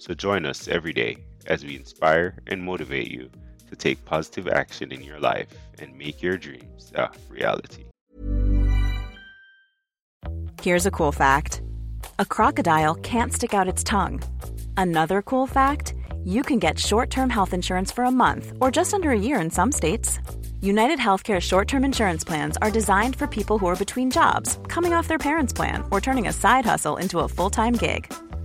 So join us every day as we inspire and motivate you to take positive action in your life and make your dreams a reality. Here's a cool fact a crocodile can't stick out its tongue. Another cool fact you can get short term health insurance for a month or just under a year in some states. United Healthcare short term insurance plans are designed for people who are between jobs, coming off their parents' plan, or turning a side hustle into a full time gig.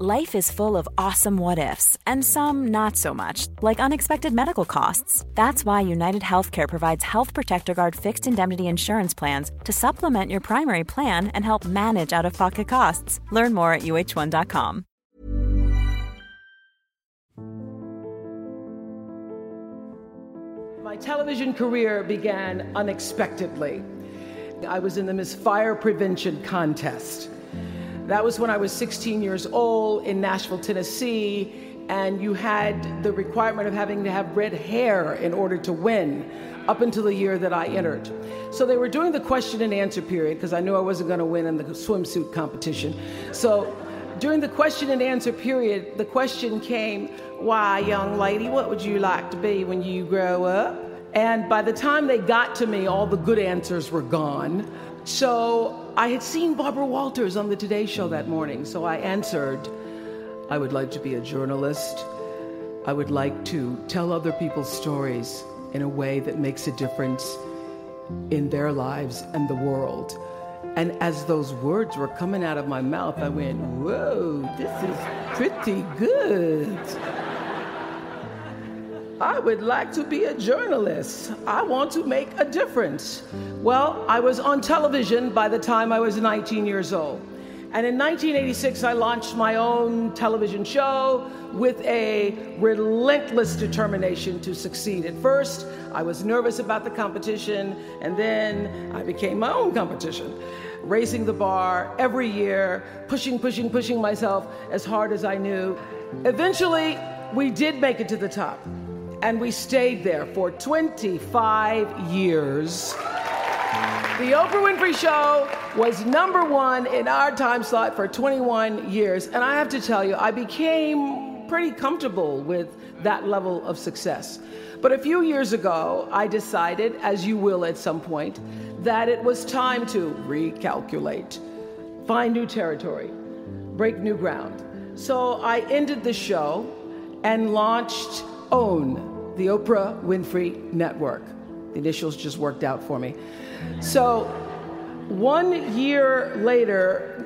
Life is full of awesome what ifs, and some not so much, like unexpected medical costs. That's why United Healthcare provides Health Protector Guard fixed indemnity insurance plans to supplement your primary plan and help manage out of pocket costs. Learn more at uh1.com. My television career began unexpectedly. I was in the Miss Fire Prevention Contest. That was when I was 16 years old in Nashville, Tennessee, and you had the requirement of having to have red hair in order to win up until the year that I entered. So they were doing the question and answer period because I knew I wasn't going to win in the swimsuit competition. So during the question and answer period, the question came, Why, young lady, what would you like to be when you grow up? And by the time they got to me, all the good answers were gone. So I had seen Barbara Walters on the Today Show that morning, so I answered, I would like to be a journalist. I would like to tell other people's stories in a way that makes a difference in their lives and the world. And as those words were coming out of my mouth, I went, Whoa, this is pretty good. I would like to be a journalist. I want to make a difference. Well, I was on television by the time I was 19 years old. And in 1986, I launched my own television show with a relentless determination to succeed. At first, I was nervous about the competition, and then I became my own competition, raising the bar every year, pushing, pushing, pushing myself as hard as I knew. Eventually, we did make it to the top and we stayed there for 25 years. The Oprah Winfrey Show was number one in our time slot for 21 years. And I have to tell you, I became pretty comfortable with that level of success. But a few years ago, I decided, as you will at some point, that it was time to recalculate, find new territory, break new ground. So I ended the show and launched OWN, the Oprah Winfrey Network. The initials just worked out for me. So, one year later,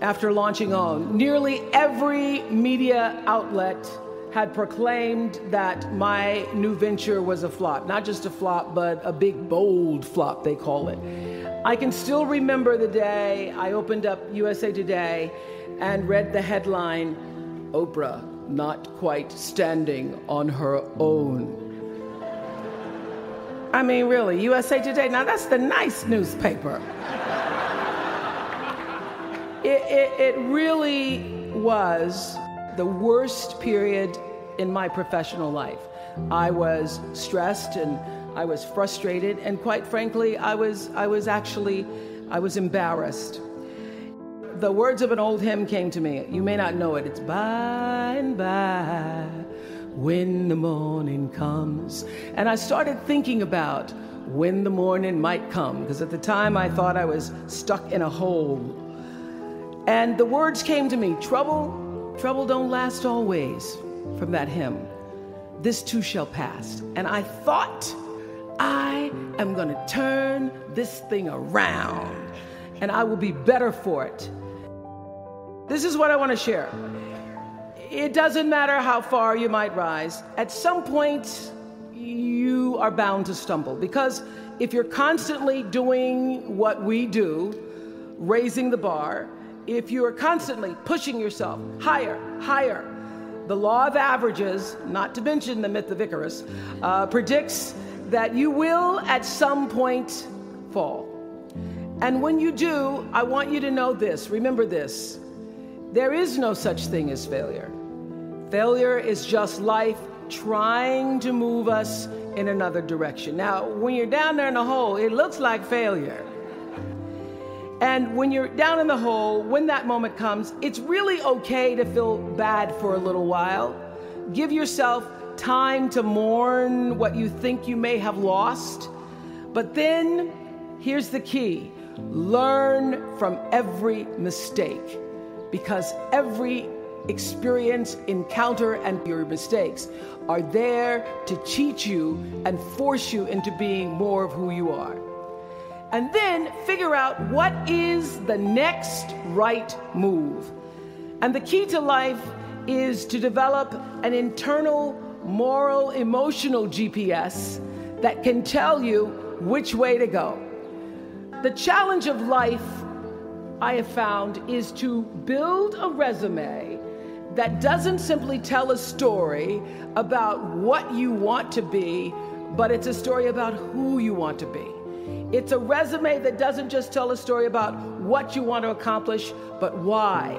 after launching OWN, nearly every media outlet had proclaimed that my new venture was a flop. Not just a flop, but a big, bold flop, they call it. I can still remember the day I opened up USA Today and read the headline Oprah not quite standing on her own. I mean, really, USA Today, now that's the nice newspaper. it, it, it really was the worst period in my professional life. I was stressed and I was frustrated, and quite frankly, I was, I was actually, I was embarrassed the words of an old hymn came to me. You may not know it. It's by and by when the morning comes. And I started thinking about when the morning might come, because at the time I thought I was stuck in a hole. And the words came to me trouble, trouble don't last always, from that hymn. This too shall pass. And I thought, I am going to turn this thing around and I will be better for it. This is what I want to share. It doesn't matter how far you might rise, at some point, you are bound to stumble because if you're constantly doing what we do, raising the bar, if you are constantly pushing yourself higher, higher, the law of averages, not to mention the myth of Icarus, uh, predicts that you will at some point fall. And when you do, I want you to know this remember this there is no such thing as failure. Failure is just life trying to move us in another direction. Now, when you're down there in the hole, it looks like failure. And when you're down in the hole, when that moment comes, it's really okay to feel bad for a little while. Give yourself time to mourn what you think you may have lost. But then, here's the key learn from every mistake because every experience, encounter, and your mistakes are there to teach you and force you into being more of who you are. And then figure out what is the next right move. And the key to life is to develop an internal moral, emotional GPS that can tell you which way to go. The challenge of life, I have found, is to build a resume that doesn't simply tell a story about what you want to be, but it's a story about who you want to be. It's a resume that doesn't just tell a story about what you want to accomplish, but why.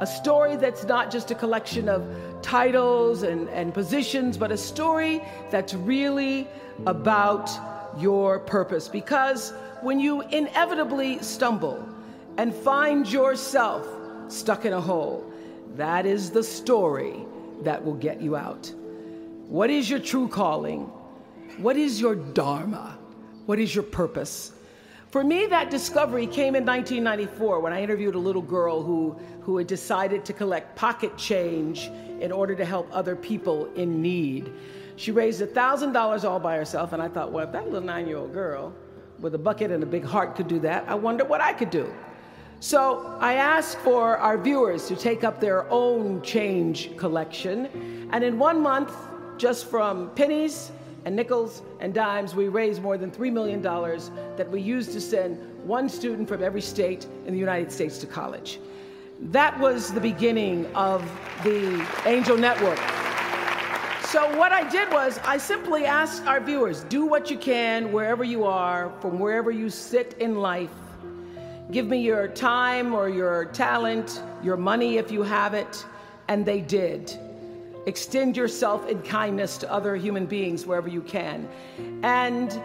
A story that's not just a collection of titles and, and positions, but a story that's really about your purpose. Because when you inevitably stumble and find yourself stuck in a hole, that is the story that will get you out. What is your true calling? What is your dharma? What is your purpose? For me, that discovery came in 1994 when I interviewed a little girl who, who had decided to collect pocket change in order to help other people in need. She raised $1,000 all by herself, and I thought, well, if that little nine year old girl with a bucket and a big heart could do that, I wonder what I could do. So I asked for our viewers to take up their own change collection, and in one month, just from pennies and nickels and dimes, we raised more than $3 million that we used to send one student from every state in the United States to college. That was the beginning of the Angel Network. So, what I did was, I simply asked our viewers do what you can wherever you are, from wherever you sit in life. Give me your time or your talent, your money if you have it. And they did. Extend yourself in kindness to other human beings wherever you can. And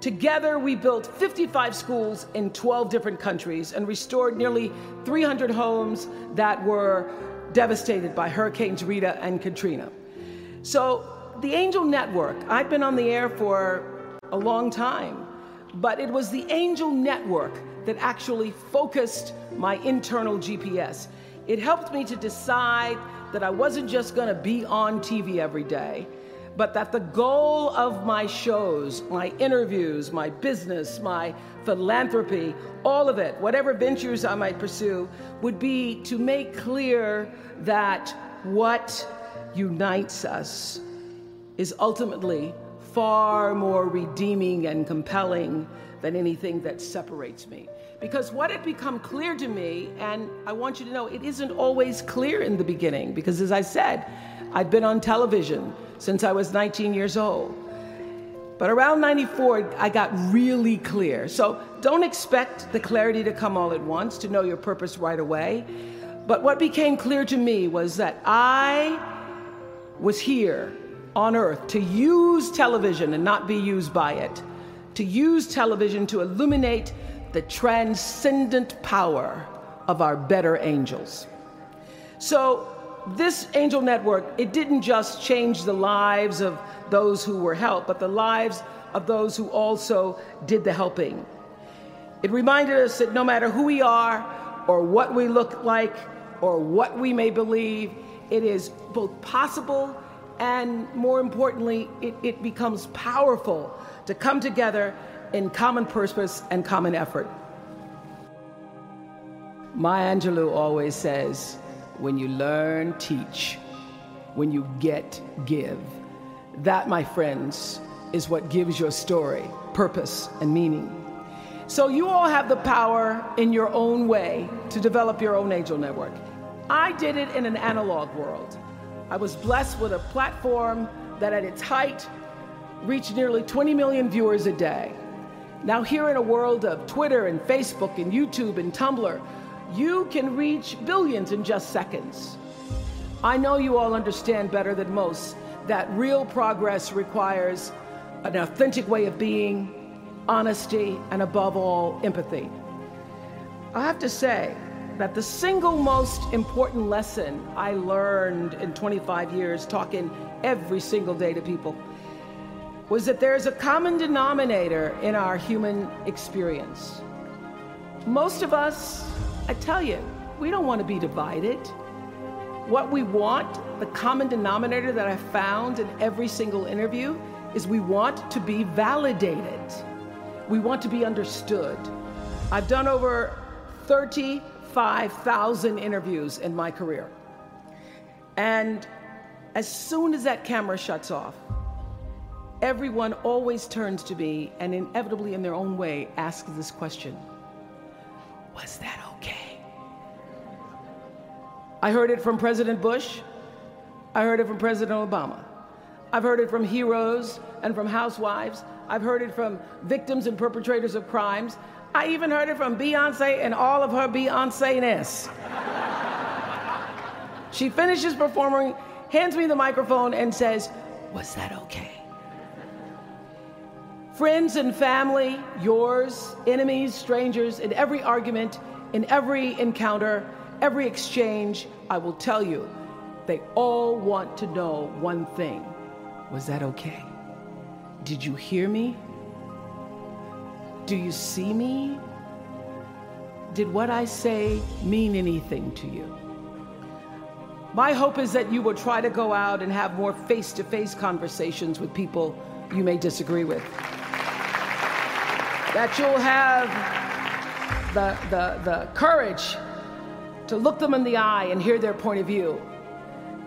together we built 55 schools in 12 different countries and restored nearly 300 homes that were devastated by Hurricanes Rita and Katrina. So, the Angel Network, I've been on the air for a long time, but it was the Angel Network that actually focused my internal GPS. It helped me to decide that I wasn't just to be on TV every day, but that the goal of my shows, my interviews, my business, my philanthropy, all of it, whatever ventures I might pursue, would be to make clear that what unites us is ultimately far more redeeming and compelling than anything that separates me. Because what had become clear to me, and I want you to know it isn't always clear in the beginning, because as I said, I'd been on television since I was 19 years old. But around 94, I got really clear. So don't expect the clarity to come all at once, to know your purpose right away. But what became clear to me was that I was here on earth to use television and not be used by it, to use television to illuminate the transcendent power of our better angels. So, this angel network, it didn't just change the lives of those who were helped, but the lives of those who also did the helping. It reminded us that no matter who we are, or what we look like, or what we may believe, it is both possible and, more importantly, it, it becomes powerful to come together in common purpose and common effort. Maya Angelou always says, when you learn, teach. When you get, give. That, my friends, is what gives your story purpose and meaning. So you all have the power in your own way to develop your own angel network. I did it in an analog world. I was blessed with a platform that at its height reached nearly 20 million viewers a day. Now, here in a world of Twitter and Facebook and YouTube and Tumblr, you can reach billions in just seconds. I know you all understand better than most that real progress requires an authentic way of being, honesty, and above all, empathy. I have to say that the single most important lesson I learned in 25 years talking every single day to people was that there is a common denominator in our human experience. Most of us I tell you, we don't want to be divided. What we want, the common denominator that I found in every single interview, is we want to be validated. We want to be understood. I've done over 35,000 interviews in my career. And as soon as that camera shuts off, everyone always turns to me and inevitably, in their own way, asks this question Was that okay? I heard it from President Bush. I heard it from President Obama. I've heard it from heroes and from housewives. I've heard it from victims and perpetrators of crimes. I even heard it from Beyonce and all of her Beyonce-ness. she finishes performing, hands me the microphone, and says, Was that okay? Friends and family, yours, enemies, strangers, in every argument, in every encounter, every exchange, I will tell you, they all want to know one thing Was that okay? Did you hear me? Do you see me? Did what I say mean anything to you? My hope is that you will try to go out and have more face to face conversations with people you may disagree with. That you'll have the, the, the courage to look them in the eye and hear their point of view,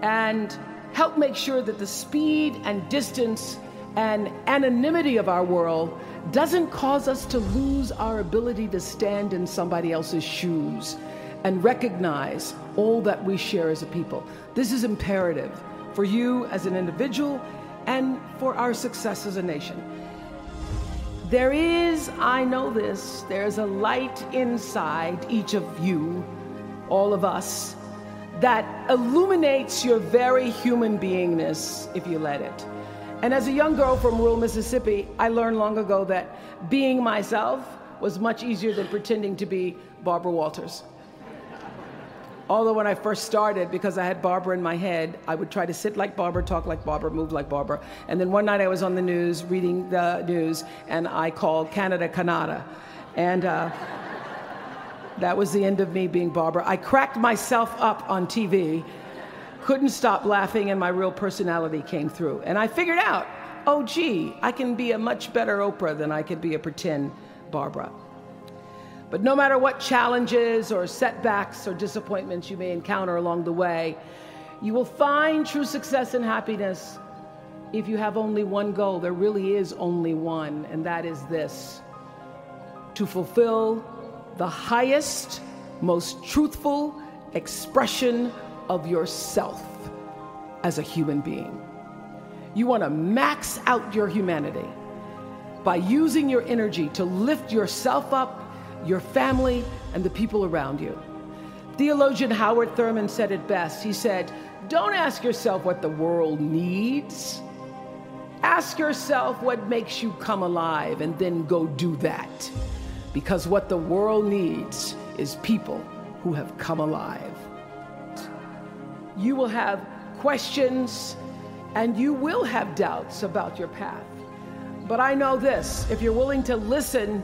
and help make sure that the speed and distance and anonymity of our world doesn't cause us to lose our ability to stand in somebody else's shoes and recognize all that we share as a people. This is imperative for you as an individual and for our success as a nation. There is, I know this, there's a light inside each of you all of us, that illuminates your very human beingness if you let it. And as a young girl from rural Mississippi, I learned long ago that being myself was much easier than pretending to be Barbara Walters. Although when I first started, because I had Barbara in my head, I would try to sit like Barbara, talk like Barbara, move like Barbara. And then one night I was on the news, reading the news, and I called Canada Canada. And uh, that was the end of me being Barbara. I cracked myself up on TV, couldn't stop laughing, and my real personality came through. And I figured out, oh, gee, I can be a much better Oprah than I could be a pretend Barbara. But no matter what challenges or setbacks or disappointments you may encounter along the way, you will find true success and happiness if you have only one goal. There really is only one, and that is this to fulfill the highest, most truthful expression of yourself as a human being. You want to max out your humanity by using your energy to lift yourself up, your family, and the people around you. Theologian Howard Thurman said it best. He said, Don't ask yourself what the world needs. Ask yourself what makes you come alive and then go do that because what the world needs is people who have come alive. You will have questions and you will have doubts about your path. But I know this if you're willing to listen,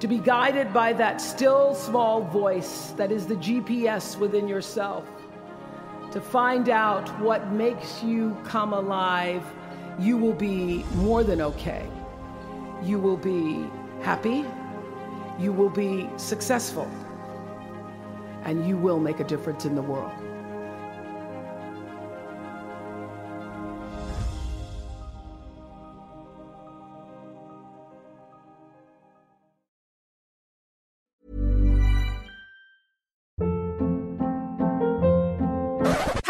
to be guided by that still small voice that is the GPS within yourself, to find out what makes you come alive, you will be more than okay. You will be happy, you will be successful, and you will make a difference in the world.